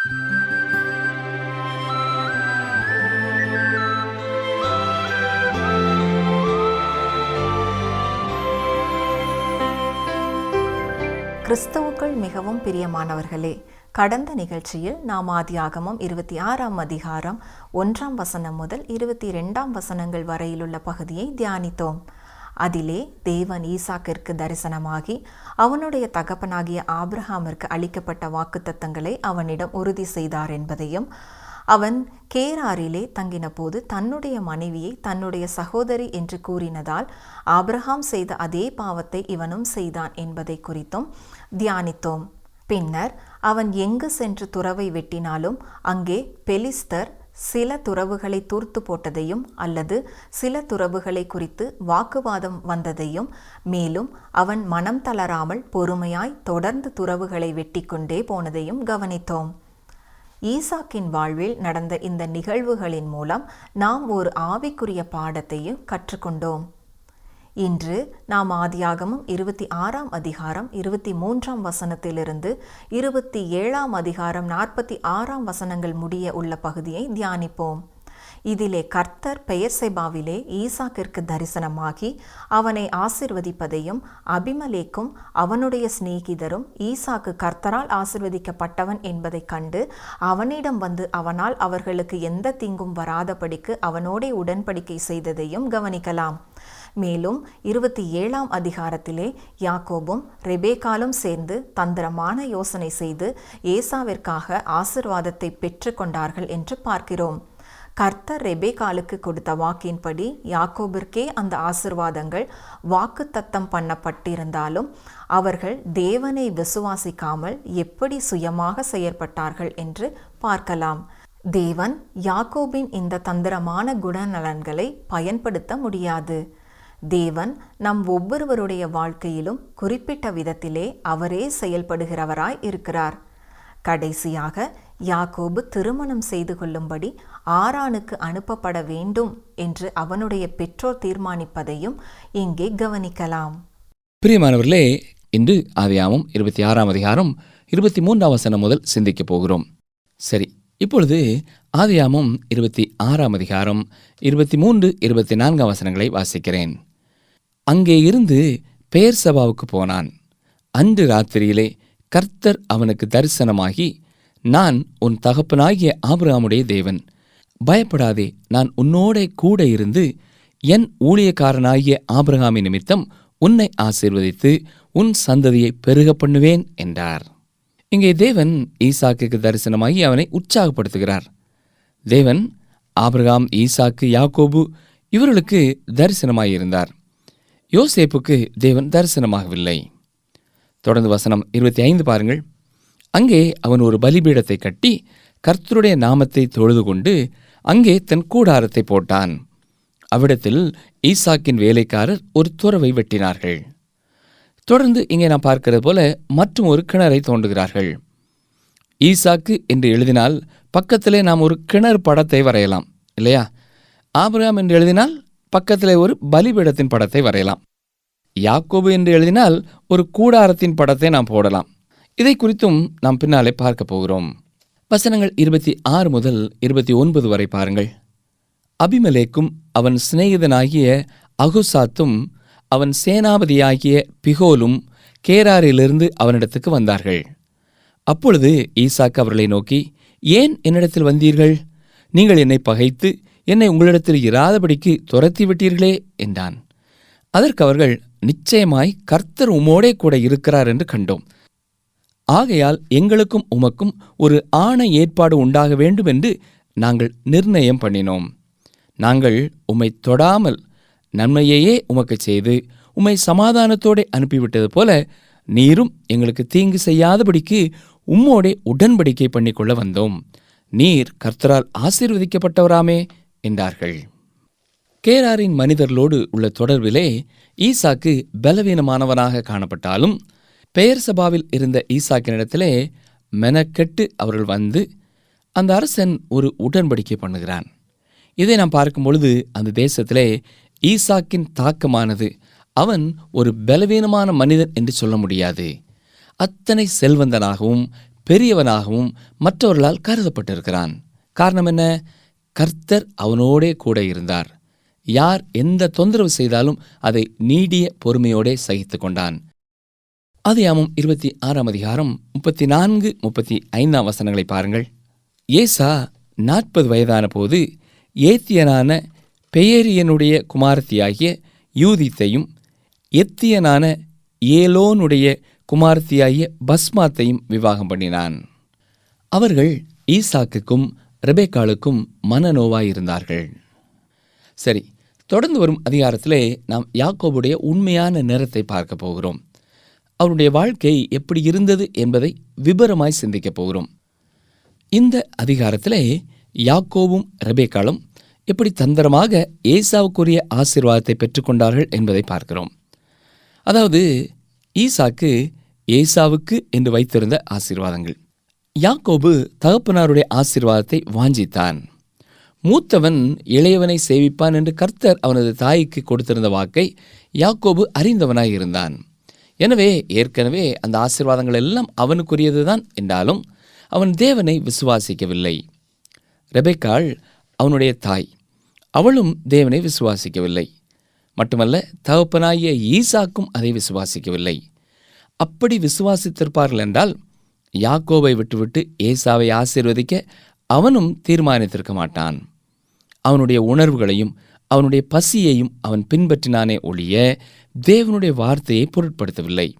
கிறிஸ்தவுக்குள் மிகவும் பிரியமானவர்களே கடந்த நிகழ்ச்சியில் நாம் ஆதியாகமம் இருபத்தி ஆறாம் அதிகாரம் ஒன்றாம் வசனம் முதல் இருபத்தி ரெண்டாம் வசனங்கள் வரையிலுள்ள பகுதியை தியானித்தோம். அதிலே தேவன் ஈசாக்கிற்கு தரிசனமாகி அவனுடைய தகப்பனாகிய ஆப்ரஹாமிற்கு அளிக்கப்பட்ட வாக்குத்தத்தங்களை அவனிடம் உறுதி செய்தார் என்பதையும் அவன் கேராரிலே தங்கினபோது தன்னுடைய மனைவியை தன்னுடைய சகோதரி என்று கூறினதால் ஆப்ரஹாம் செய்த அதே பாவத்தை இவனும் செய்தான் என்பதை குறித்தும் தியானித்தோம். பின்னர் அவன் எங்கு சென்று துறவை வெட்டினாலும் அங்கே பெலிஸ்தர் சில துறவுகளை தூர்த்து போட்டதையும் அல்லது சில துறவுகளை குறித்து வாக்குவாதம் வந்ததையும் மேலும் அவன் மனம் தளராமல் பொறுமையாய் தொடர்ந்து துறவுகளை வெட்டிக்கொண்டே போனதையும் கவனித்தோம். ஈசாக்கின் வாழ்வில் நடந்த இந்த நிகழ்வுகளின் மூலம் நாம் ஒரு ஆவிக்குரிய பாடத்தையும் கற்றுக்கொண்டோம். இன்று நாம் ஆதியாகமும் இருபத்தி ஆறாம் அதிகாரம் இருபத்தி மூன்றாம் வசனத்திலிருந்து இருபத்தி ஏழாம் அதிகாரம் நாற்பத்தி ஆறாம் வசனங்கள் முடிய உள்ள பகுதியை தியானிப்போம். இதிலே கர்த்தர் பெயர் செபாவிலே ஈசாக்கிற்கு தரிசனமாகி அவனை ஆசிர்வதிப்பதையும் அபிமலேக்கும் அவனுடைய சிநேகிதரும் ஈசாக்கு கர்த்தரால் ஆசிர்வதிக்கப்பட்டவன் என்பதைக் கண்டு அவனிடம் வந்து அவனால் அவர்களுக்கு எந்த தீங்கும் வராதபடிக்கு அவனோடே உடன்படிக்கை செய்ததையும் கவனிக்கலாம். மேலும் இருபத்தி ஏழாம் அதிகாரத்திலே யாக்கோபும் ரெபேக்காலும் சேர்ந்து தந்திரமான யோசனை செய்து ஏசாவிற்காக ஆசிர்வாதத்தை பெற்று கொண்டார்கள் என்று பார்க்கிறோம். கர்த்தர் ரெபேகாலுக்கு கொடுத்த வாக்கின்படி யாக்கோபிற்கே அந்த ஆசிர்வாதங்கள் வாக்கு தத்தம் பண்ணப்பட்டிருந்தாலும் அவர்கள் தேவனை விசுவாசிக்காமல் எப்படி சுயமாக செயற்பட்டார்கள் என்று பார்க்கலாம். தேவன் யாக்கோபின் இந்த தந்திரமான குணநலன்களை பயன்படுத்த முடியாது. தேவன் நம் ஒவ்வொருவருடைய வாழ்க்கையிலும் குறிப்பிட்ட விதத்திலே அவரே செயல்படுகிறவராய் இருக்கிறார். கடைசியாக யாக்கோபு திருமணம் செய்து கொள்ளும்படி ஆரானுக்கு அனுப்பப்பட வேண்டும் என்று அவனுடைய பெற்றோர் தீர்மானிப்பதையும் இங்கே கவனிக்கலாம். பிரியமானவர்களே இன்று ஆதியாமம் இருபத்தி ஆறாம் அதிகாரம் இருபத்தி மூன்றாம் வசனம் முதல் சிந்திக்கப் போகிறோம். சரி இப்பொழுது ஆதியாமம் இருபத்தி ஆறாம் அதிகாரம் இருபத்தி மூன்று இருபத்தி நான்காம் வசனங்களை வாசிக்கிறேன். அங்கே இருந்து பெயர் சபாவுக்கு போனான். அன்று ராத்திரியிலே கர்த்தர் அவனுக்கு தரிசனமாகி நான் உன் தகப்பனாகிய ஆபிரகாமுடைய தேவன். பயப்படாதே நான் உன்னோட கூட இருந்து என் ஊழியக்காரனாகிய ஆபிரகாமி நிமித்தம் உன்னை ஆசீர்வதித்து உன் சந்ததியை பெருக பண்ணுவேன் என்றார். இங்கே தேவன் ஈசாக்குக்கு தரிசனமாகி அவனை உற்சாகப்படுத்துகிறார். தேவன் ஆபிரகாம் ஈசாக்கு யாக்கோபு இவர்களுக்கு தரிசனமாயிருந்தார். யோசேப்புக்கு தேவன் தரிசனமாகவில்லை. தொடர்ந்து வசனம் இருபத்தி ஐந்து பாருங்கள். அங்கே அவன் ஒரு பலிபீடத்தை கட்டி கர்த்தருடைய நாமத்தை தொழுது கொண்டு அங்கே தன் கூடாரத்தை போட்டான். அவ்விடத்தில் ஈசாக்கின் வேலைக்காரர் ஒரு துறவை வெட்டினார்கள். தொடர்ந்து இங்கே நாம் பார்க்கிறது போல மற்றும் ஒரு கிணறை தோண்டுகிறார்கள். ஈசாக்கு என்று எழுதினால் பக்கத்திலே நாம் ஒரு கிணறு படத்தை வரையலாம் இல்லையா? ஆபிரகாம் என்று எழுதினால் பக்கத்திலே ஒரு பலிபீடத்தின் படத்தை வரையலாம். யாக்கோபு என்று எழுதினால் ஒரு கூடாரத்தின் படத்தை நாம் போடலாம். இதை குறித்தும் நாம் பின்னாலே பார்க்க போகிறோம். வசனங்கள் இருபத்தி ஆறு முதல் இருபத்தி ஒன்பது வரை பாருங்கள். அபிமலேக்கும் அவன் சிநேகிதனாகிய அகுசாத்தும் அவன் சேனாபதியாகிய பிகோலும் கேராரிலிருந்து அவனிடத்துக்கு வந்தார்கள். அப்பொழுது ஈசாக்கு அவர்களை நோக்கி ஏன் என்னிடத்தில் வந்தீர்கள்? நீங்கள் என்னை பகைத்து என்னை உங்களிடத்தில் இராதபடிக்கு துரத்தி விட்டீர்களே என்றான். அதற்கு அவர்கள் நிச்சயமாய் கர்த்தர் உமோடே கூட இருக்கிறார் என்று கண்டோம். ஆகையால் எங்களுக்கும் உமக்கும் ஒரு ஆணை ஏற்பாடு உண்டாக வேண்டும் என்று நாங்கள் நிர்ணயம் பண்ணினோம். நாங்கள் உம்மை தொடாமல் நன்மையையே உமக்கு செய்து உம்மை சமாதானத்தோடே அனுப்பிவிட்டது போல நீரும் எங்களுக்கு தீங்கு செய்யாதபடிக்கு உம்மோடே உடன்படிக்கை பண்ணிக்கொள்ள வந்தோம். நீர் கர்த்தரால் ஆசீர்வதிக்கப்பட்டவராமே. என்றார்கள். கேராரின் மனிதர்களோடு உள்ள தொடர்பிலே ஈசாக்கு பலவீனமானவனாக காணப்பட்டாலும் பெயர் சபாவில் இருந்த ஈசாக்கினிடத்திலே மெனக்கெட்டு அவர்கள் வந்து அந்த அரசன் ஒரு உடன்படிக்கை பண்ணுகிறான். இதை நாம் பார்க்கும் பொழுது அந்த தேசத்திலே ஈசாக்கின் தாக்கமானது அவன் ஒரு பலவீனமான மனிதன் என்று சொல்ல முடியாது. அத்தனை செல்வந்தனாகவும் பெரியவனாகவும் மற்றவர்களால் கருதப்பட்டிருக்கிறான். காரணம் என்ன? கர்த்தர் அவனோடே கூட இருந்தார். யார் எந்த தொந்தரவு செய்தாலும் அதை நீடிய பொறுமையோடே சகித்து கொண்டான். அதியாமம் இருபத்தி ஆறாம் அதிகாரம் முப்பத்தி நான்கு முப்பத்தி ஐந்தாம் வசனங்களை பாருங்கள். ஏசா நாற்பது வயதான போது ஏத்தியனான பெயரியனுடைய குமாரத்தியாகிய யூதித்தையும் எத்தியனான ஏலோனுடைய குமாரத்தியாகிய பஸ்மாத்தையும் விவாகம் பண்ணினான். அவர்கள் ஈசாக்குக்கும் ரெபேக்காளுக்கும் மனநோவாயிருந்தார்கள். சரி தொடர்ந்து வரும் அதிகாரத்திலே நாம் யாக்கோபுடைய உண்மையான நிறத்தை பார்க்க போகிறோம். அவருடைய வாழ்க்கை எப்படி இருந்தது என்பதை விபரமாய் சிந்திக்கப் போகிறோம். இந்த அதிகாரத்திலே யாக்கோவும் ரெபேக்காலும் எப்படி தந்திரமாக ஏசாவுக்குரிய ஆசீர்வாதத்தை பெற்றுக்கொண்டார்கள் என்பதை பார்க்கிறோம். அதாவது ஈசாக்கு ஏசாவுக்கு என்று வைத்திருந்த ஆசீர்வாதங்கள். யாக்கோபு தகப்பனாருடைய ஆசீர்வாதத்தை வாஞ்சித்தான். மூத்தவன் இளையவனை சேவிப்பான் என்று கர்த்தர் அவனது தாய்க்கு கொடுத்திருந்த வாக்கை யாக்கோபு அறிந்தவனாய் இருந்தான். எனவே ஏற்கனவே அந்த ஆசிர்வாதங்கள் எல்லாம் அவனுக்குரியதுதான் என்றாலும் அவன் தேவனை விசுவாசிக்கவில்லை. ரெபெக்காள் அவனுடைய தாய். அவளும் தேவனை விசுவாசிக்கவில்லை. மட்டுமல்ல தகப்பனாகிய ஈசாக்கும் அதை விசுவாசிக்கவில்லை. அப்படி விசுவாசித்திருப்பார்கள் என்றால் யாக்கோபை விட்டுவிட்டு ஏசாவை ஆசீர்வதிக்க அவனும் தீர்மானித்திருக்க மாட்டான். அவனுடைய உணர்வுகளையும் அவனுடைய பசியையும் அவன் பின்பற்றினானே ஒழிய தேவனுடைய வார்த்தையை பொருட்படுத்தவில்லை.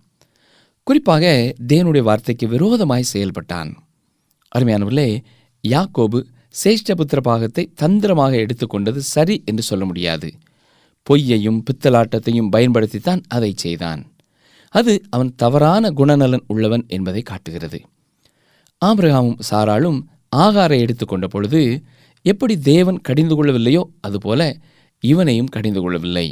குறிப்பாக தேவனுடைய வார்த்தைக்கு விரோதமாய் செயல்பட்டான். அருமையானவர்களே யாக்கோபு சேஷ்டபுத்திர பாகத்தை தந்திரமாக எடுத்துக்கொண்டது சரி என்று சொல்ல முடியாது. பொய்யையும் பித்தலாட்டத்தையும் பயன்படுத்தித்தான் அதை செய்தான். அது அவன் தவறான குணநலன் உள்ளவன் என்பதை காட்டுகிறது. ஆபிரகாமும் சாராளும் ஆகாரை எடுத்துக்கொண்ட பொழுது எப்படி தேவன் கடிந்து கொள்ளவில்லையோ அதுபோல இவனையும் கடிந்து கொள்ளவில்லை.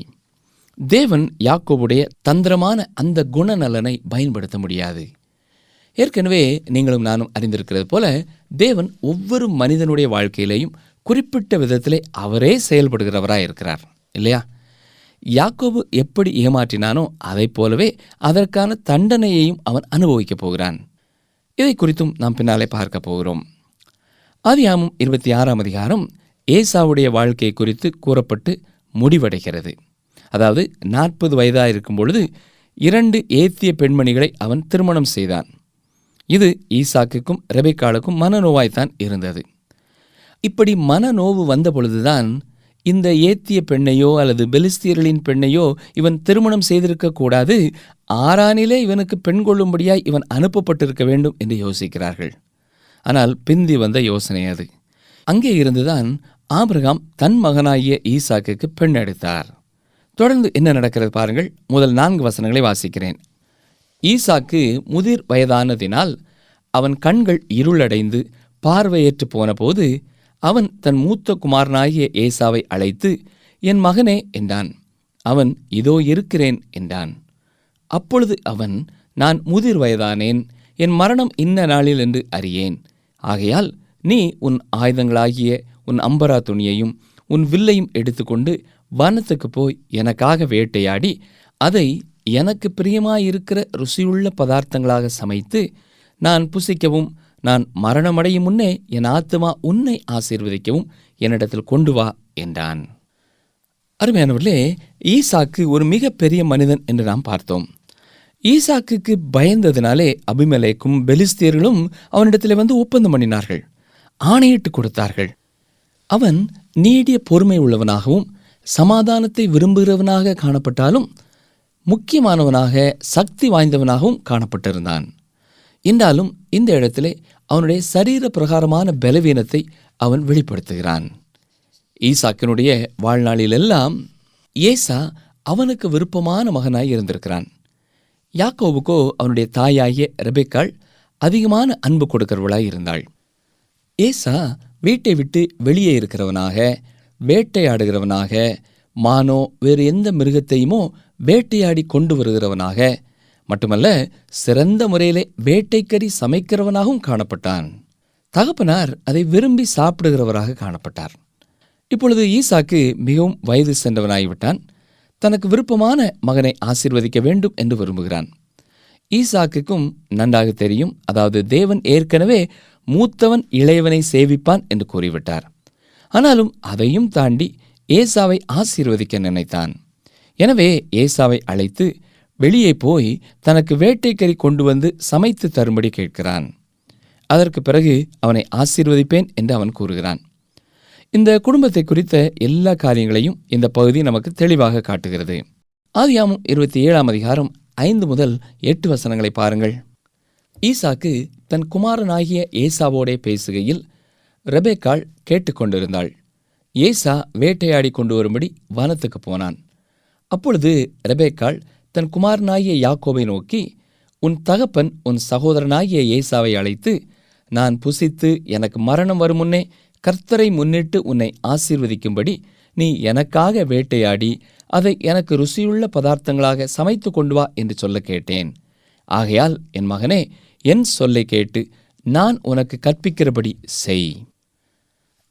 தேவன் யாக்கோபுடைய தந்திரமான அந்த குணநலனை பயன்படுத்த முடியாது. ஏற்கனவே நீங்களும் நானும் அறிந்திருக்கிறது போல தேவன் ஒவ்வொரு மனிதனுடைய வாழ்க்கையிலேயும் குறிப்பிட்ட விதத்திலே அவரே செயல்படுகிறவராய் இருக்கிறார் இல்லையா? யாக்கோபு எப்படி ஏமாற்றினானோ அதைப் போலவே அதற்கான தண்டனையையும் அவன் அனுபவிக்கப் போகிறான். இதை குறித்தும் நாம் பின்னாலே பார்க்க போகிறோம். ஆதியாமம் இருபத்தி ஆறாம் அதிகாரம் ஏசாவுடைய வாழ்க்கை குறித்து கூறப்பட்டு முடிவடைகிறது. அதாவது நாற்பது வயதாக இருக்கும் பொழுது இரண்டு ஏத்திய பெண்மணிகளை அவன் திருமணம் செய்தான். இது ஈசாக்குக்கும் ரெபேக்காளுக்கும் மனநோவாய்த்தான் இருந்தது. இப்படி மனநோவு வந்த பொழுதுதான் இந்த ஏத்திய பெண்ணையோ அல்லது பெலிஸ்தியர்களின் பெண்ணையோ இவன் திருமணம் செய்திருக்க கூடாது. ஆறானிலே இவனுக்கு பெண் கொள்ளும்படியாய் இவன் அனுப்பப்பட்டிருக்க வேண்டும் என்று யோசிக்கிறார்கள். ஆனால் பிந்தி வந்த யோசனை அது. அங்கே இருந்துதான் ஆபிரகாம் தன் மகனாகிய ஈசாக்குக்கு பெண் எடுத்தார் தொடர்ந்து என்ன நடக்கிறது பாருங்கள். முதல் நான்கு வசனங்களை வாசிக்கிறேன். ஈசாக்கு முதிர் வயதானதினால் அவன் கண்கள் இருளடைந்து பார்வையற்று போனபோது அவன் தன் மூத்த குமாரனாகிய ஏசாவை அழைத்து என் மகனே என்றான். அவன் இதோ இருக்கிறேன் என்றான். அப்பொழுது அவன் நான் முதிர் வயதானேன் என் மரணம் இன்ன நாளில் என்று அறியேன். ஆகையால் நீ உன் ஆயுதங்களாகிய உன் அம்பரா துணியையும் உன் வில்லையும் எடுத்துக்கொண்டு வனத்துக்கு போய் எனக்காக வேட்டையாடி அதை எனக்கு பிரியமாயிருக்கிற ருசியுள்ள பதார்த்தங்களாக சமைத்து நான் புசிக்கவும் நான் மரணமடையும் முன்னே என் ஆத்துமா உன்னை ஆசீர்வதிக்கவும் என்னிடத்தில் கொண்டு வா என்றான். அருமையானவர்களே ஈசாக்கு ஒரு மிகப்பெரிய மனிதன் என்று நாம் பார்த்தோம். ஈசாக்குக்கு பயந்ததினாலே அபிமலைக்கும் பெலிஸ்தியர்களும் அவனிடத்தில் வந்து ஒப்பந்தம் பண்ணினார்கள். ஆணையிட்டு கொடுத்தார்கள். அவன் நீடிய பொறுமை உள்ளவனாகவும் சமாதானத்தை விரும்புகிறவனாக காணப்பட்டாலும் முக்கியமானவனாக சக்தி வாய்ந்தவனாகவும் காணப்பட்டிருந்தான். என்றாலும் இந்த இடத்திலே அவனுடைய சரீர பிரகாரமான பலவீனத்தை அவன் வெளிப்படுத்துகிறான். ஈசாக்கினுடைய வாழ்நாளிலெல்லாம் ஏசா அவனுக்கு விருப்பமான மகனாய் இருந்திருக்கிறான். யாக்கோவுக்கோ அவனுடைய தாயாகிய ரெபேக்காள் அதிகமான அன்பு கொடுக்கிறவளாய் இருந்தாள். ஏசா வீட்டை விட்டு வெளியே இருக்கிறவனாக வேட்டையாடுகிறவனாக மானோ வேறு எந்த மிருகத்தையுமோ வேட்டையாடி கொண்டு வருகிறவனாக மட்டுமல்ல சிறந்த முறையிலே வேட்டைக்கறி சமைக்கிறவனாகவும் காணப்பட்டான். தகப்பனார் அதை விரும்பி சாப்பிடுகிறவராக காணப்பட்டார். இப்பொழுது ஈசாக்கு மிகவும் வயது சென்றவனாகிவிட்டான். தனக்கு விருப்பமான மகனை ஆசீர்வதிக்க வேண்டும் என்று விரும்புகிறான். ஈசாக்குக்கும் நன்றாக தெரியும் அதாவது தேவன் ஏற்கனவே மூத்தவன் இளையவனை சேவிப்பான் என்று கூறிவிட்டார். ஆனாலும் அதையும் தாண்டி ஏசாவை ஆசீர்வதிக்க நினைத்தான். எனவே ஏசாவை அழைத்து வெளியே போய் தனக்கு வேட்டைக்கறி கொண்டு வந்து சமைத்து தரும்படி கேட்கிறான். அதற்கு பிறகு அவனை ஆசீர்வதிப்பேன் என்று அவன் கூறுகிறான். இந்த குடும்பத்தை குறித்த எல்லா காரியங்களையும் இந்த பகுதி நமக்கு தெளிவாக காட்டுகிறது. ஆதியாமும் இருபத்தி ஏழாம் அதிகாரம் ஐந்து முதல் எட்டு வசனங்களை பாருங்கள். ஈசாக்கு தன் குமாரனாகிய ஏசாவோடே பேசுகையில் ரெபேக்காள் கேட்டுக்கொண்டிருந்தாள். ஏசா வேட்டையாடி கொண்டு வரும்படி வனத்துக்கு போனான். அப்பொழுது ரெபேக்காள் தன் குமாரனாகிய யாக்கோபை நோக்கி உன் தகப்பன் உன் சகோதரனாகிய ஏசாவை அழைத்து நான் புசித்து எனக்கு மரணம் வரும் முன்னே கர்த்தரை முன்னிட்டு உன்னை ஆசீர்வதிக்கும்படி நீ எனக்காக வேட்டையாடி அதை எனக்கு ருசியுள்ள பதார்த்தங்களாக சமைத்து கொண்டு வா என்று சொல்ல கேட்டேன். ஆகையால் என் மகனே என் சொல்லை கேட்டு நான் உனக்கு கற்பிக்கிறபடி செய்.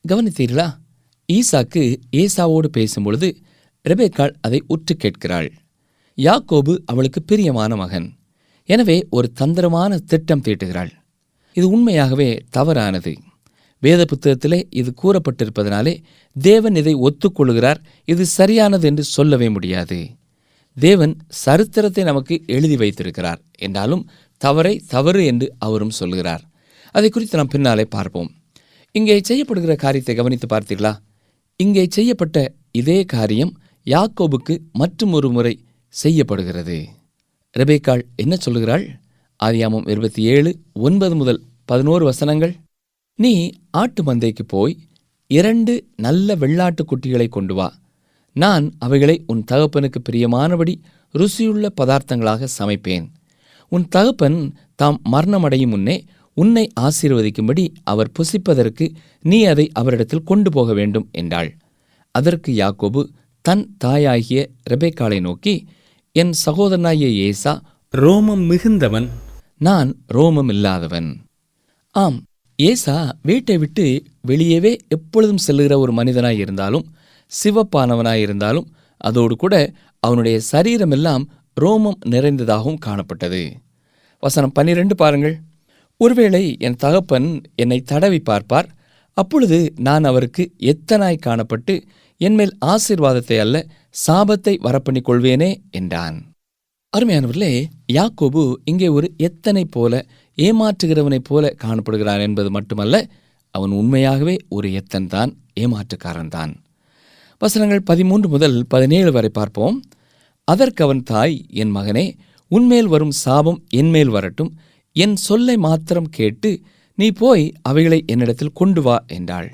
கவனித்தீர்களா? ஈசாக்கு ஏசாவோடு பேசும்பொழுது ரெபேக்காள் அதை உற்று கேட்கிறாள். யாக்கோபு அவளுக்கு பிரியமான மகன். எனவே ஒரு தந்திரமான திட்டம் தீட்டுகிறாள். இது உண்மையாகவே தவறானது. வேத புத்தகத்திலே இது கூறப்பட்டிருப்பதனாலே தேவன் இதை ஒத்துக்கொள்கிறார். இது சரியானது என்று சொல்லவே முடியாது. தேவன் சரித்திரத்தை நமக்கு எழுதி வைத்திருக்கிறார். என்றாலும் தவறை தவறு என்று அவரும் சொல்கிறார். அதை குறித்து நாம் பின்னாலே பார்ப்போம். இங்கே செய்யப்படுகிற காரியத்தை கவனித்து பார்த்தீர்களா? இங்கே செய்யப்பட்ட இதே காரியம் யாக்கோபுக்கு மற்றும் ஒரு முறை செய்யப்படுகிறது. ரெபேக்காள் என்ன சொல்லுகிறாள்? ஆதியாமம் இருபத்தி ஏழு ஒன்பது முதல் பதினோரு வசனங்கள். நீ ஆட்டு மந்தைக்கு போய் இரண்டு நல்ல வெள்ளாட்டு குட்டிகளை கொண்டு வா. நான் அவைகளை உன் தகப்பனுக்கு பிரியமானபடி ருசியுள்ள பதார்த்தங்களாக சமைப்பேன். உன் தகப்பன் தாம் மரணமடையும் முன்னே உன்னை ஆசீர்வதிக்கும்படி அவர் புசிப்பதற்கு நீ அதை அவரிடத்தில் கொண்டு போக வேண்டும் என்றாள். அதற்கு யாக்கோபு தன் தாயாகிய ரெபேக்காலை நோக்கி என் சகோதரனாகிய ஏசா ரோமம் மிகுந்தவன். நான் ரோமம் இல்லாதவன் ஆம் ஏசா வீட்டை விட்டு வெளியவே எப்பொழுதும் செல்லுகிற ஒரு மனிதனாய் இருந்தாலும் சிவப்பானவனாய் இருந்தாலும் அதோடு கூட அவனுடைய சரீரமெல்லாம் ரோமம் நிறைந்ததாகவும் காணப்பட்டது. வசனம் பன்னிரண்டு பாருங்கள். ஒருவேளை என் தகப்பன் என்னை தடவி பார்ப்பார் அப்பொழுது நான் அவருக்கு எத்தனாய் காணப்பட்டு என்மேல் ஆசீர்வாதத்தை அல்ல சாபத்தை வரப்பண்ணிக் கொள்வேனே என்றான். அருமையானவர்களே யாக்கோபு இங்கே ஒரு எத்தனை போல ஏமாற்றுகிறவனைப் போல காணப்படுகிறான் என்பது மட்டுமல்ல அவன் உண்மையாகவே ஒரு எத்தன் தான் ஏமாற்றுக்காரன் தான் வசனங்கள் பதிமூன்று முதல் பதினேழு வரை பார்ப்போம். அதற்கு அவன் தாய் என் மகனே உன்மேல் வரும் சாபம் என்மேல் வரட்டும். என் சொல்லை மாத்திரம் கேட்டு நீ போய் அவைகளை என்னிடத்தில் கொண்டு வா என்றாள்.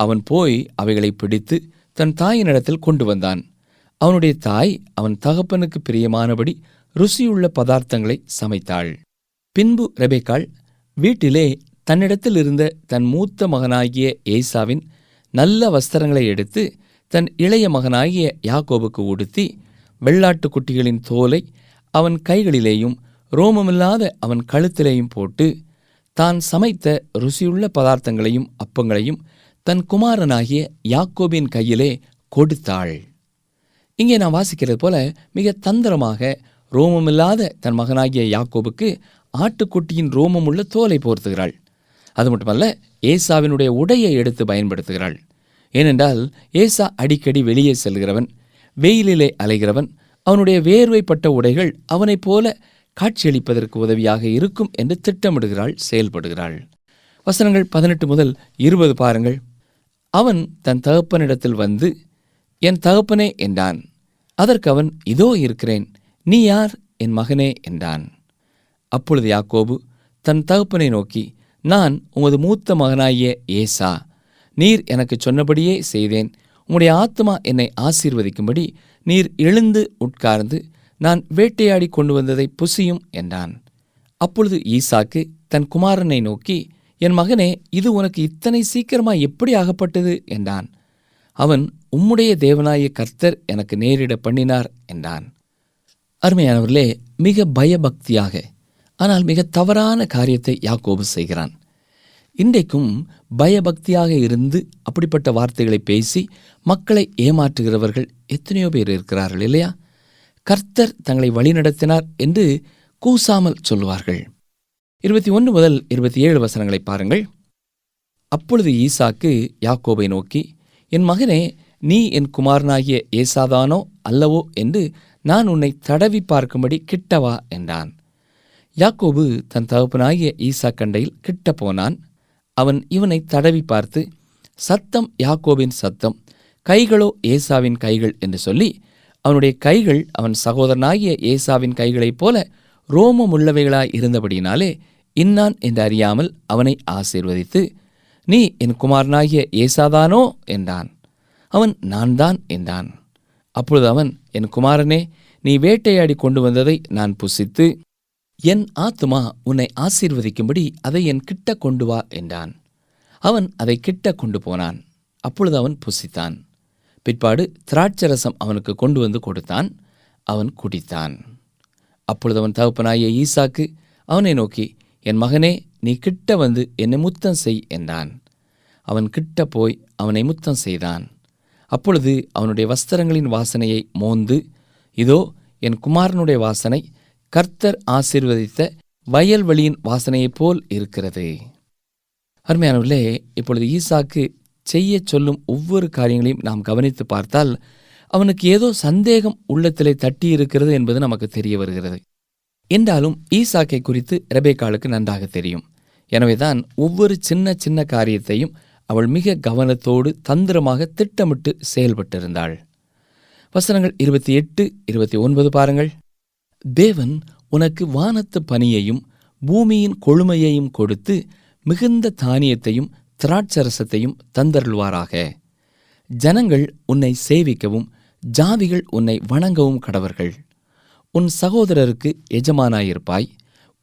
அவன் போய் அவைகளை பிடித்து தன் தாயினிடத்தில் கொண்டு வந்தான். அவனுடைய தாய் அவன் தகப்பனுக்கு பிரியமானபடி ருசியுள்ள பதார்த்தங்களை சமைத்தாள். பின்பு ரெபேக்காள் வீட்டிலே தன்னிடத்தில் இருந்த தன் மூத்த மகனாகிய ஏசாவின் நல்ல வஸ்திரங்களை எடுத்து தன் இளைய மகனாகிய யாக்கோபுக்கு உடுத்தி வெள்ளாட்டு குட்டிகளின் தோலை அவன் கைகளிலேயும் ரோமமில்லாத அவன் கழுத்திலேயும் போட்டு தான் சமைத்த ருசியுள்ள பதார்த்தங்களையும் அப்பங்களையும் தன் குமாரனாகிய யாக்கோபின் கையிலே கொடுத்தாள். இங்கே நான் வாசிக்கிறது போல மிக தந்திரமாக ரோமமில்லாத தன் மகனாகிய யாக்கோபுக்கு ஆட்டுக்குட்டியின் ரோமம் உள்ள தோலை போர்த்துகிறாள். அது மட்டுமல்ல ஏசாவினுடைய உடையை எடுத்து பயன்படுத்துகிறாள். ஏனென்றால் ஏசா அடிக்கடி வெளியே செல்கிறவன் வெயிலிலே அலைகிறவன் அவனுடைய வேர்வைப்பட்ட உடைகள் அவனைப் போல காட்சியளிப்பதற்கு உதவியாக இருக்கும் என்று திட்டமிடுகிறாள் செயல்படுகிறாள். வசனங்கள் பதினெட்டு முதல் இருபது பாருங்கள். அவன் தன் தகப்பனிடத்தில் வந்து என் தகப்பனே என்றான். அதற்கு அவன் இதோ இருக்கிறேன் நீ யார்? என் மகனே என்றான். அப்பொழுது யாக்கோபு தன் தகப்பனை நோக்கி நான் உமது மூத்த மகனாகிய ஏசா. நீர் எனக்கு சொன்னபடியே செய்தேன். உம்முடைய ஆத்மா என்னை ஆசீர்வதிக்கும்படி நீர் எழுந்து உட்கார்ந்து நான் வேட்டையாடி கொண்டு வந்ததை புசியும் என்றான். அப்பொழுது ஈசாக்கு தன் குமாரனை நோக்கி என் மகனே இது உனக்கு இத்தனை சீக்கிரமாய் எப்படி ஆகப்பட்டது? என்றான். அவன் உம்முடைய தேவனாய கர்த்தர் எனக்கு நேரிட பண்ணினார் என்றான். அருமையானவர்களே மிக பயபக்தியாக ஆனால் மிக தவறான காரியத்தை யாக்கோபு செய்கிறான். இன்றைக்கும் பயபக்தியாக இருந்து அப்படிப்பட்ட வார்த்தைகளை பேசி மக்களை ஏமாற்றுகிறவர்கள் எத்தனையோ பேர் இருக்கிறார்கள் இல்லையா? கர்த்தர் தங்களை வழிநடத்தினார் என்று கூசாமல் சொல்லுவார்கள். இருபத்தி ஒன்று முதல் இருபத்தி ஏழு வசனங்களை பாருங்கள். அப்பொழுது ஈசாக்கு யாக்கோபை நோக்கி என் மகனே நீ என் குமாரனாகிய ஏசாதானோ அல்லவோ என்று நான் உன்னை தடவி பார்க்கும்படி கிட்டவா என்றான். யாக்கோபு தன் தகப்பனாகிய ஈசா கண்டையில் கிட்ட போனான் அவன் இவனை தடவி பார்த்து சத்தம் யாக்கோபின் சத்தம் கைகளோ ஏசாவின் கைகள் என்று சொல்லி அவனுடைய கைகள் அவன் சகோதரனாகிய ஏசாவின் கைகளைப் போல ரோமமுள்ளவைகளாய் இருந்தபடியினாலே இன்னான் என்று அறியாமல் அவனை ஆசீர்வதித்து நீ என் குமாரனாகிய ஏசாதானோ? என்றான். அவன் நான் தான் என்றான். அப்பொழுது அவன் என் குமாரனே நீ வேட்டையாடி கொண்டு வந்ததை நான் புசித்து என் ஆத்துமா உன்னை ஆசீர்வதிக்கும்படி அதை என் கிட்ட கொண்டு வா என்றான். அவன் அதை கிட்ட கொண்டு போனான். அப்பொழுது அவன் புசித்தான். பிற்பாடு திராட்சரசம் அவனுக்கு கொண்டு வந்து கொடுத்தான். அவன் குடித்தான். அப்பொழுது அவன் தகப்பனாகிய ஈசாக்கு அவனை நோக்கி என் மகனே நீ கிட்ட வந்து என்னை முத்தம் செய் என்றான். அவன் கிட்ட போய் அவனை முத்தம் செய்தான். அப்பொழுது அவனுடைய வஸ்திரங்களின் வாசனையை மோந்து இதோ என் குமாரனுடைய வாசனை கர்த்தர் ஆசீர்வதித்த வயல்வெளியின் வாசனையைப் போல் இருக்கிறது. அருமையானவர்களே இப்பொழுது ஈசாக்கு செய்ய சொல்லும் ஒவ்வொரு காரியங்களையும் நாம் கவனித்து பார்த்தால் அவனுக்கு ஏதோ சந்தேகம் உள்ளத்திலே தட்டி இருக்கிறது என்பது நமக்கு தெரிய வருகிறது. என்றாலும் ஈசாக்கை குறித்து ரெபேக்காளுக்கு நன்றாக தெரியும். எனவேதான் ஒவ்வொரு சின்ன சின்ன காரியத்தையும் அவள் மிக கவனத்தோடு தந்திரமாக திட்டமிட்டு செயல்பட்டிருந்தாள். வசனங்கள் இருபத்தி எட்டு இருபத்தி ஒன்பது பாருங்கள். தேவன் உனக்கு வானத்து பனியையும் பூமியின் கொழுமையையும் கொடுத்து மிகுந்த தானியத்தையும் திராட்சரசத்தையும் தந்தருள்வாராக. ஜனங்கள் உன்னை சேவிக்கவும் ஜாதிகள் உன்னை வணங்கவும் கடவர்கள். உன் சகோதரருக்கு எஜமானாயிருப்பாய்.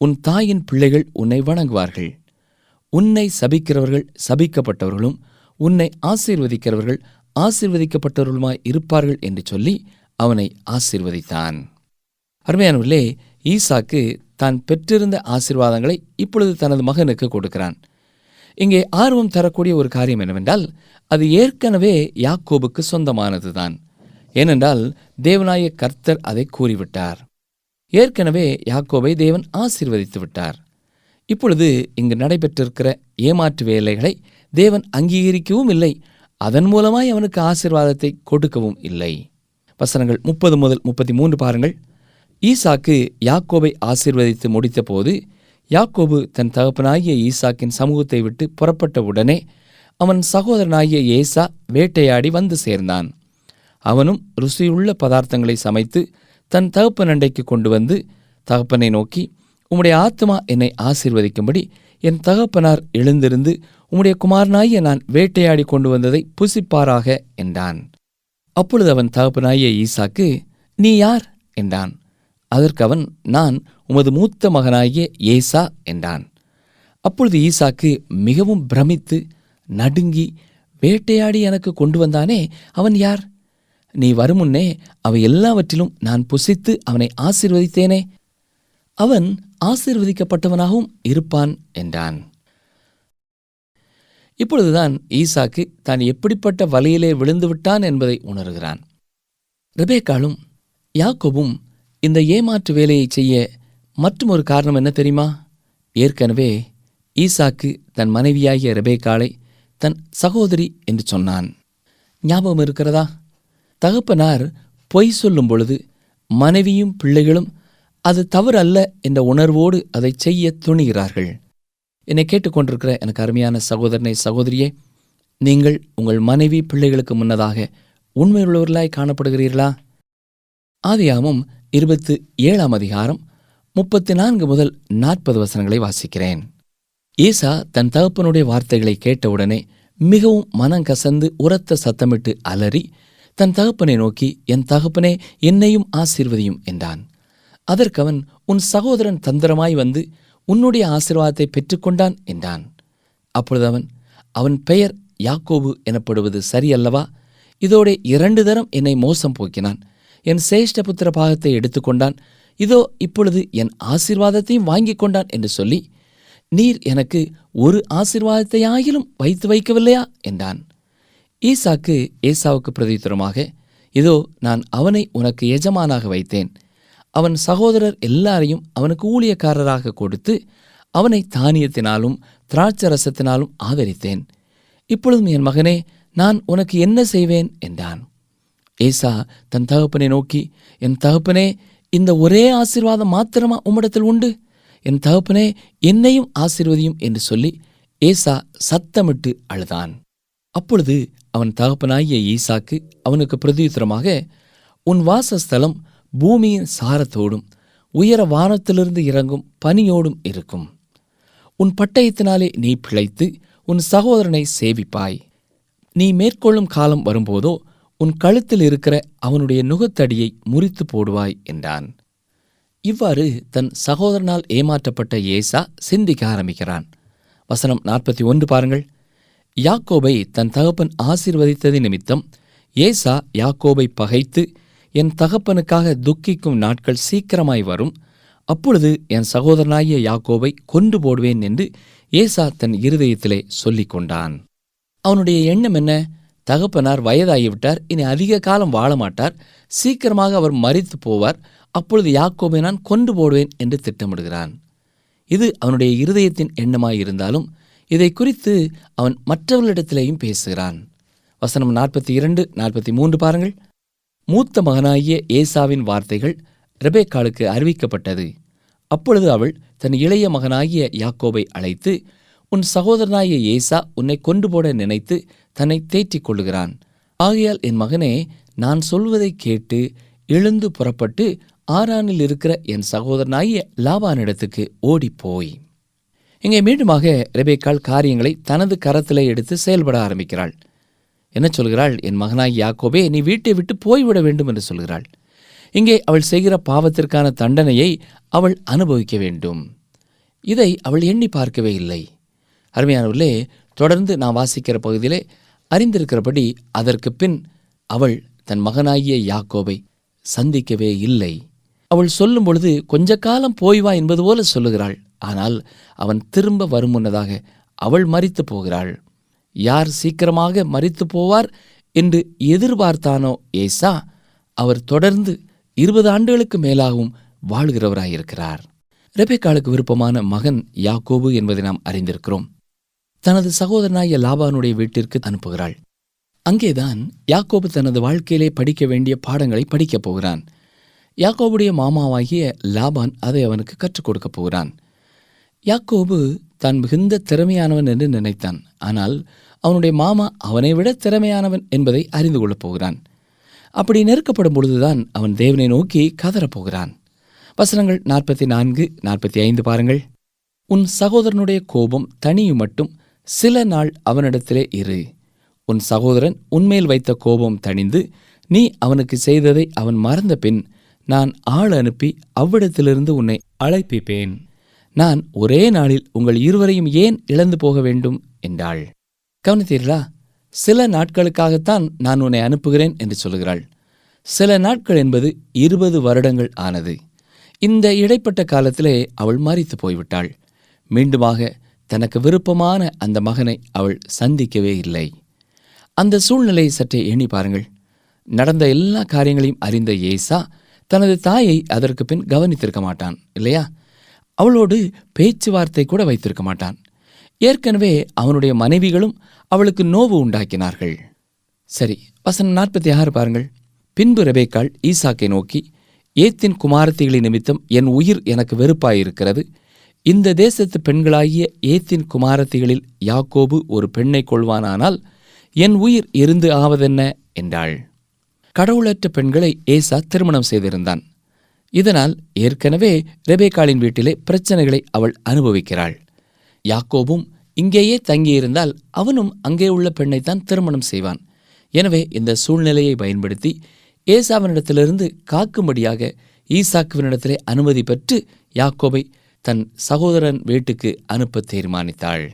உன் தாயின் பிள்ளைகள் உன்னை வணங்குவார்கள். உன்னை சபிக்கிறவர்கள் சபிக்கப்பட்டவர்களும் உன்னை ஆசீர்வதிக்கிறவர்கள் ஆசீர்வதிக்கப்பட்டவர்களுமாய் இருப்பார்கள் என்று சொல்லி அவனை ஆசீர்வதித்தான். அருமையானவர்களே ஈசாக்கு தான் பெற்றிருந்த ஆசீர்வாதங்களை இப்பொழுது தனது மகனுக்கு கொடுக்கிறான். இங்கே ஆர்வம் தரக்கூடிய ஒரு காரியம் என்னவென்றால் அது ஏற்கனவே யாக்கோபுக்கு சொந்தமானதுதான். ஏனென்றால் தேவநாய கர்த்தர் அதை கூறிவிட்டார். ஏற்கனவே யாக்கோபை தேவன் ஆசீர்வதித்து விட்டார் இப்பொழுது இங்கு நடைபெற்றிருக்கிற ஏமாற்று வேலைகளை தேவன் அங்கீகரிக்கவும் இல்லை. அதன் மூலமாய் அவனுக்கு ஆசீர்வாதத்தை கொடுக்கவும் இல்லை. வசனங்கள் முப்பது முதல் முப்பத்தி மூன்று பாருங்கள். ஈசாக்கு யாக்கோபை ஆசீர்வதித்து முடித்தபோது யாக்கோபு தன் தகப்பனாகிய ஈசாக்கின் சமூகத்தை விட்டு புறப்பட்ட உடனே அவன் சகோதரனாகிய ஏசா வேட்டையாடி வந்து சேர்ந்தான். அவனும் ருசியுள்ள பதார்த்தங்களை சமைத்து தன் தகப்பன் அண்டைக்கு கொண்டு வந்து தகப்பனை நோக்கி உம்முடைய ஆத்மா என்னை ஆசீர்வதிக்கும்படி என் தகப்பனார் எழுந்திருந்து உம்முடைய குமாரனாகிய நான் வேட்டையாடி கொண்டு வந்ததை புசிப்பாராக என்றான். அப்பொழுது அவன் தகப்பனாகிய ஈசாக்கு நீ யார்? என்றான். அதற்கு அவன் நான் உமது மூத்த மகனாகிய ஏசா என்றான். அப்பொழுது ஈசாக்கு மிகவும் பிரமித்து நடுங்கி வேட்டையாடி எனக்கு கொண்டு வந்தானே அவன் யார்? நீ வருமுன்னே அவை எல்லாவற்றிலும் நான் புசித்து அவனை ஆசிர்வதித்தேனே. அவன் ஆசிர்வதிக்கப்பட்டவனாகவும் இருப்பான் என்றான். இப்பொழுதுதான் ஈசாக்கு தான் எப்படிப்பட்ட வலையிலே விழுந்து விட்டான் என்பதை உணர்கிறான். ரெபேக்காலும் யாக்கோபும் இந்த ஏமாற்று வேலையை செய்ய மற்றும் ஒரு காரணம் என்ன தெரியுமா? ஏற்கனவே ஈசாக்கு தன் மனைவியாகிய ரெபேக்காளை தன் சகோதரி என்று சொன்னான். ஞாபகம் இருக்கிறதா? தகப்பனார் பொய் சொல்லும் பொழுது மனைவியும் பிள்ளைகளும் அது தவறு அல்ல என்ற உணர்வோடு அதை செய்ய துணிகிறார்கள். என்னை கேட்டுக்கொண்டிருக்கிற எனக்கு அருமையான சகோதரனை சகோதரியே நீங்கள் உங்கள் மனைவி பிள்ளைகளுக்கு முன்னதாக உண்மையுள்ளவர்களாய் காணப்படுகிறீர்களா? ஆதியாமும் இருபத்து ஏழாம் அதிகாரம் முப்பத்தி நான்கு முதல் நாற்பது வசனங்களை வாசிக்கிறேன். ஈசா தன் தகப்பனுடைய வார்த்தைகளை கேட்டவுடனே மிகவும் மனம் கசந்து உரத்த சத்தமிட்டு அலறி தன் தகப்பனை நோக்கி என் தகப்பனே என்னையும் ஆசீர்வதியும் என்றான். அதற்கவன் உன் சகோதரன் தந்திரமாய் வந்து உன்னுடைய ஆசீர்வாதத்தை பெற்றுக்கொண்டான் என்றான். அப்பொழுது அவன் அவன் பெயர் யாக்கோபு எனப்படுவது சரியல்லவா? இதோடே இரண்டு தரம் என்னை மோசம் போக்கினான். என் சேஷ்டபுத்திர பாகத்தை எடுத்துக்கொண்டான். இதோ இப்பொழுது என் ஆசீர்வாதத்தையும் வாங்கிக் கொண்டான் என்று சொல்லி நீர் எனக்கு ஒரு ஆசீர்வாதத்தையாயிலும் வைத்து வைக்கவில்லையா? என்றான். ஈசாக்கு ஏசாவுக்கு பிரதித்திரமாக இதோ நான் அவனை உனக்கு எஜமானாக வைத்தேன். அவன் சகோதரர் எல்லாரையும் அவனுக்கு ஊழியக்காரராக கொடுத்து அவனை தானியத்தினாலும் திராட்சரசத்தினாலும் ஆதரித்தேன். இப்பொழுதும் என் மகனே நான் உனக்கு என்ன செய்வேன்? என்றான். ஏசா தன் தகப்பனை நோக்கி என் தகப்பனே இந்த ஒரே ஆசீர்வாதம் மாத்திரமா உம்மிடத்தில் உண்டு? என் தகப்பனே என்னையும் ஆசிர்வதியும் என்று சொல்லி ஏசா சத்தமிட்டு அழுதான். அப்பொழுது அவன் தகப்பனாகிய ஈசாக்கு அவனுக்கு பிரதியுத்தரமாக உன் வாசஸ்தலம் பூமியின் சாரத்தோடும் உயர வானத்திலிருந்து இறங்கும் பனியோடும் இருக்கும். உன் பட்டயத்தினாலே நீ பிழைத்து உன் சகோதரனை சேவிப்பாய். நீ மேற்கொள்ளும் காலம் வரும்போதோ உன் கழுத்தில் இருக்கிற அவனுடைய நுகத்தடியை முறித்து போடுவாய் என்றான். இவ்வாறு தன் சகோதரனால் ஏமாற்றப்பட்ட ஏசா சிந்திக்க ஆரம்பிக்கிறான். வசனம் நாற்பத்தி ஒன்று பாருங்கள். யாக்கோபை தன் தகப்பன் ஆசிர்வதித்தது நிமித்தம் ஏசா யாக்கோபை பகைத்து என் தகப்பனுக்காக துக்கிக்கும் நாட்கள் சீக்கிரமாய் வரும். அப்பொழுது என் சகோதரனாகிய யாக்கோபை கொண்டு போடுவேன் என்று ஏசா தன் இருதயத்திலே சொல்லிக் கொண்டான். அவனுடைய எண்ணம் என்ன? தகப்பனார் வயதாகிவிட்டார். இனி அதிக காலம் வாழ மாட்டார் சீக்கிரமாக அவர் மறித்து போவார். அப்பொழுது யாக்கோபை நான் கொண்டு போடுவேன் என்று திட்டமிடுகிறான். இது அவனுடைய இருதயத்தின் எண்ணமாயிருந்தாலும் இதை குறித்து அவன் மற்றவர்களிடத்திலேயும் பேசுகிறான். வசனம் நாற்பத்தி இரண்டு நாற்பத்தி மூன்று பாருங்கள். மூத்த மகனாகிய ஏசாவின் வார்த்தைகள் ரெபேக்காளுக்கு அறிவிக்கப்பட்டது. அப்பொழுது அவள் தன் இளைய மகனாகிய யாக்கோபை அழைத்து உன் சகோதரனாகிய ஏசா உன்னை கொண்டு போட நினைத்து தன்னை தேற்றிக் கொள்ளுகிறான். ஆகையால் என் மகனே நான் சொல்வதை கேட்டு எழுந்து புறப்பட்டு ஆரானில் இருக்கிற என் சகோதரனாகிய லாபானிடத்துக்கு ஓடிப்போய். இங்கே மீண்டுமாக ரெபேக்கால் காரியங்களை தனது கரத்திலே எடுத்து செயல்பட ஆரம்பிக்கிறாள். என்ன சொல்கிறாள்? என் மகனாகி யாக்கோபே நீ வீட்டை விட்டு போய்விட வேண்டும் என்று சொல்கிறாள். இங்கே அவள் செய்கிற பாவத்திற்கான தண்டனையை அவள் அனுபவிக்க வேண்டும். இதை அவள் எண்ணி பார்க்கவே இல்லை. அருமையானவர்களே தொடர்ந்து நான் வாசிக்கிற பகுதியிலே அறிந்திருக்கிறபடி அதற்கு பின் அவள் தன் மகனாகிய யாக்கோபை சந்திக்கவே இல்லை. அவள் சொல்லும் பொழுது கொஞ்ச காலம் போய் வா என்பது போல சொல்லுகிறாள். ஆனால் அவன் திரும்ப வரும் முன்னதாக அவள் மறித்து போகிறாள். யார் சீக்கிரமாக மறித்து போவார் என்று எதிர்பார்த்தானோ ஏசா அவர் தொடர்ந்து இருபது ஆண்டுகளுக்கு மேலாகவும் வாழ்கிறவராயிருக்கிறார். ரெபேக்காளுக்கு விருப்பமான மகன் யாக்கோபு என்பதை நாம் அறிந்திருக்கிறோம். தனது சகோதரனாகிய லாபானுடைய வீட்டிற்கு அனுப்புகிறாள். அங்கேதான் யாக்கோபு தனது வாழ்க்கையிலே படிக்க வேண்டிய பாடங்களை படிக்கப் போகிறான். யாக்கோபுடைய மாமாவாகிய லாபான் அதை அவனுக்கு கற்றுக் கொடுக்கப் போகிறான். யாக்கோபு தான் மிகுந்த திறமையானவன் என்று நினைத்தான். ஆனால் அவனுடைய மாமா அவனை விட திறமையானவன் என்பதை அறிந்து கொள்ளப் போகிறான். அப்படி நெருக்கப்படும் பொழுதுதான் அவன் தேவனை நோக்கி கதறப்போகிறான் வசனங்கள் நாற்பத்தி நான்கு நாற்பத்தி ஐந்து பாருங்கள். உன் சகோதரனுடைய கோபம் தனியும் மட்டும் சில நாள் அவனிடத்திலே இரு. உன் சகோதரன் உன்மேல் வைத்த கோபம் தணிந்து நீ அவனுக்கு செய்ததை அவன் மறந்த பின் நான் ஆள் அனுப்பி அவ்விடத்திலிருந்து உன்னை அழைப்பிப்பேன். நான் ஒரே நாளில் உங்கள் இருவரையும் ஏன் இழந்து போக வேண்டும்? என்றாள். கவனித்தீர்களா? சில நாட்களுக்காகத்தான் நான் உன்னை அனுப்புகிறேன் என்று சொல்கிறாள். சில நாட்கள் என்பது இருபது வருடங்கள் ஆனது. இந்த இடைப்பட்ட காலத்திலே அவள் மறித்து போய்விட்டாள். மீண்டுமாக தனக்கு விருப்பமான அந்த மகனை அவள் சந்திக்கவே இல்லை. அந்த சூழ்நிலையை சற்றே எண்ணி பாருங்கள். நடந்த எல்லா காரியங்களையும் அறிந்த ஏசா தனது தாயை அதற்கு பின் கவனித்திருக்க மாட்டான் இல்லையா? அவளோடு பேச்சுவார்த்தை கூட வைத்திருக்க மாட்டான். ஏற்கனவே அவனுடைய மனைவிகளும் அவளுக்கு நோவு உண்டாக்கினார்கள். சரி வசனம் நாற்பத்தி ஆறு பாருங்கள். பின்பு ரெபேக்காள் ஈசாக்கை நோக்கி ஏத்தின் குமாரத்திகளின் நிமித்தம் என் உயிர் எனக்கு வெறுப்பாயிருக்கிறது. இந்த தேசத்து பெண்களாகிய ஏத்தின் குமாரத்திகளில் யாக்கோபு ஒரு பெண்ணை கொள்வானானால் என் உயிர் இருந்து ஆவதென்ன? என்றாள். கடவுளற்ற பெண்களை ஏசா திருமணம் செய்திருந்தான். இதனால் ஏற்கனவே ரெபேக்காளின் வீட்டிலே பிரச்சனைகளை அவள் அனுபவிக்கிறாள். யாக்கோபும் இங்கேயே தங்கியிருந்தால் அவனும் அங்கே உள்ள பெண்ணைத்தான் திருமணம் செய்வான். எனவே இந்த சூழ்நிலையை பயன்படுத்தி ஏசாவினிடத்திலிருந்து காக்கும்படியாக ஈசாக்குவினிடத்திலே அனுமதி பெற்று யாக்கோபை தன் சகோதரன் வீட்டுக்கு அனுப்ப தீர்மானித்தாள்.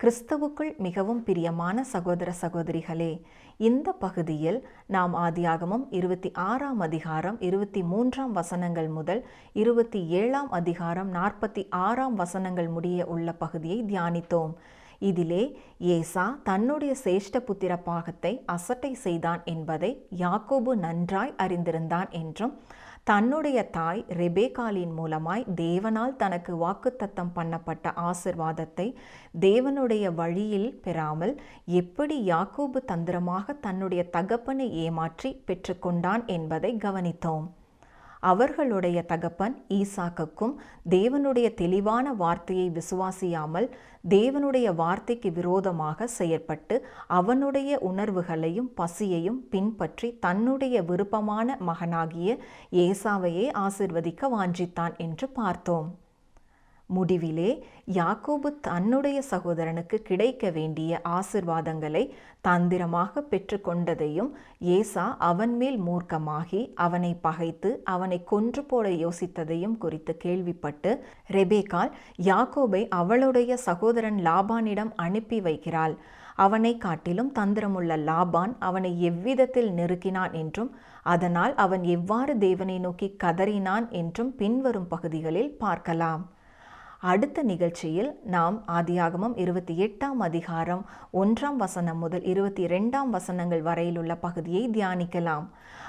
கிறிஸ்தவுக்குள் மிகவும் பிரியமான சகோதர சகோதரிகளே இந்த பகுதியில் நாம் ஆதியாகமம் இருபத்தி ஆறாம் அதிகாரம் இருபத்தி மூன்றாம் வசனங்கள் முதல் இருபத்தி ஏழாம் அதிகாரம் நாற்பத்தி ஆறாம் வசனங்கள் முடிய உள்ள பகுதியை தியானித்தோம். இதிலே ஏசா தன்னுடைய சேஷ்ட புத்திர பாகத்தை அசட்டை செய்தான் என்பதை யாக்கோபு நன்றாய் அறிந்திருந்தான் என்றும் தன்னுடைய தாய் ரெபேகாலின் மூலமாய் தேவனால் தனக்கு வாக்குத்தத்தம் பண்ணப்பட்ட ஆசிர்வாதத்தை தேவனுடைய வழியில் பெறாமல் எப்படி யாக்கோபு தந்திரமாக தன்னுடைய தகப்பனை ஏமாற்றி பெற்றுக்கொண்டான் என்பதை கவனித்தோம். அவர்களுடைய தகப்பன் ஈசாக்குக்கும் தேவனுடைய தெளிவான வார்த்தையை விசுவாசியாமல் தேவனுடைய வார்த்தைக்கு விரோதமாக செயற்பட்டு அவனுடைய உணர்வுகளையும் பசியையும் பின்பற்றி தன்னுடைய விருப்பமான மகனாகிய ஏசாவையே ஆசிர்வதிக்க வாஞ்சித்தான் என்று பார்த்தோம். முடிவிலே யாக்கோபு தன்னுடைய சகோதரனுக்கு கிடைக்க வேண்டிய ஆசிர்வாதங்களை தந்திரமாக பெற்றுக்கொண்டதையும் ஏசா அவன் மேல் மூர்க்கமாகி அவனை பகைத்து அவனை கொன்று போட யோசித்ததையும் குறித்து கேள்விப்பட்டு ரெபேக்கால் யாக்கோபை அவளுடைய சகோதரன் லாபானிடம் அனுப்பி வைக்கிறாள். அவனை காட்டிலும் தந்திரமுள்ள லாபான் அவனை எவ்விதத்தில் நெருக்கினான் என்றும் அதனால் அவன் எவ்வாறு தேவனை நோக்கி கதறினான் என்றும் பின்வரும் பகுதிகளில் பார்க்கலாம். அடுத்த நிகழ்ச்சியில் நாம் ஆதியாகமம் இருபத்தி எட்டாம் அதிகாரம் ஒன்றாம் வசனம் முதல் இருபத்தி ரெண்டாம் வசனங்கள் வரையிலுள்ள பகுதியை தியானிக்கலாம்.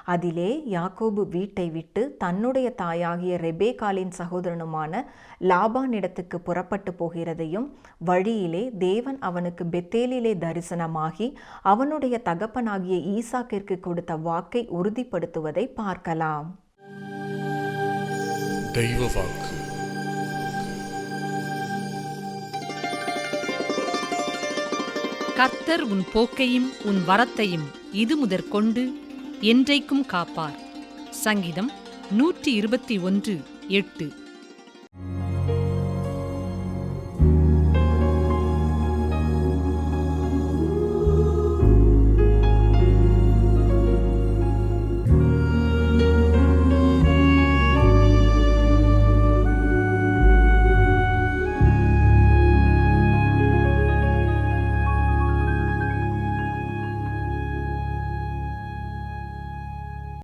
அதிலே யாக்கோபு வீட்டை விட்டு தன்னுடைய தாயாகிய ரெபேகாலின் சகோதரனுமான லாபானிடத்துக்கு புறப்பட்டு போகிறதையும் வழியிலே தேவன் அவனுக்கு பெத்தேலிலே தரிசனமாகி அவனுடைய தகப்பனாகிய ஈசாக்கிற்கு கொடுத்த வாக்கை உறுதிப்படுத்துவதை பார்க்கலாம். தெய்வ வாக்கு. கர்த்தர் உன் போக்கையும் உன் வரத்தையும் இது முதற்கொண்டு என்றைக்கும் காப்பார். சங்கீதம் நூற்றி இருபத்தி ஒன்று எட்டு.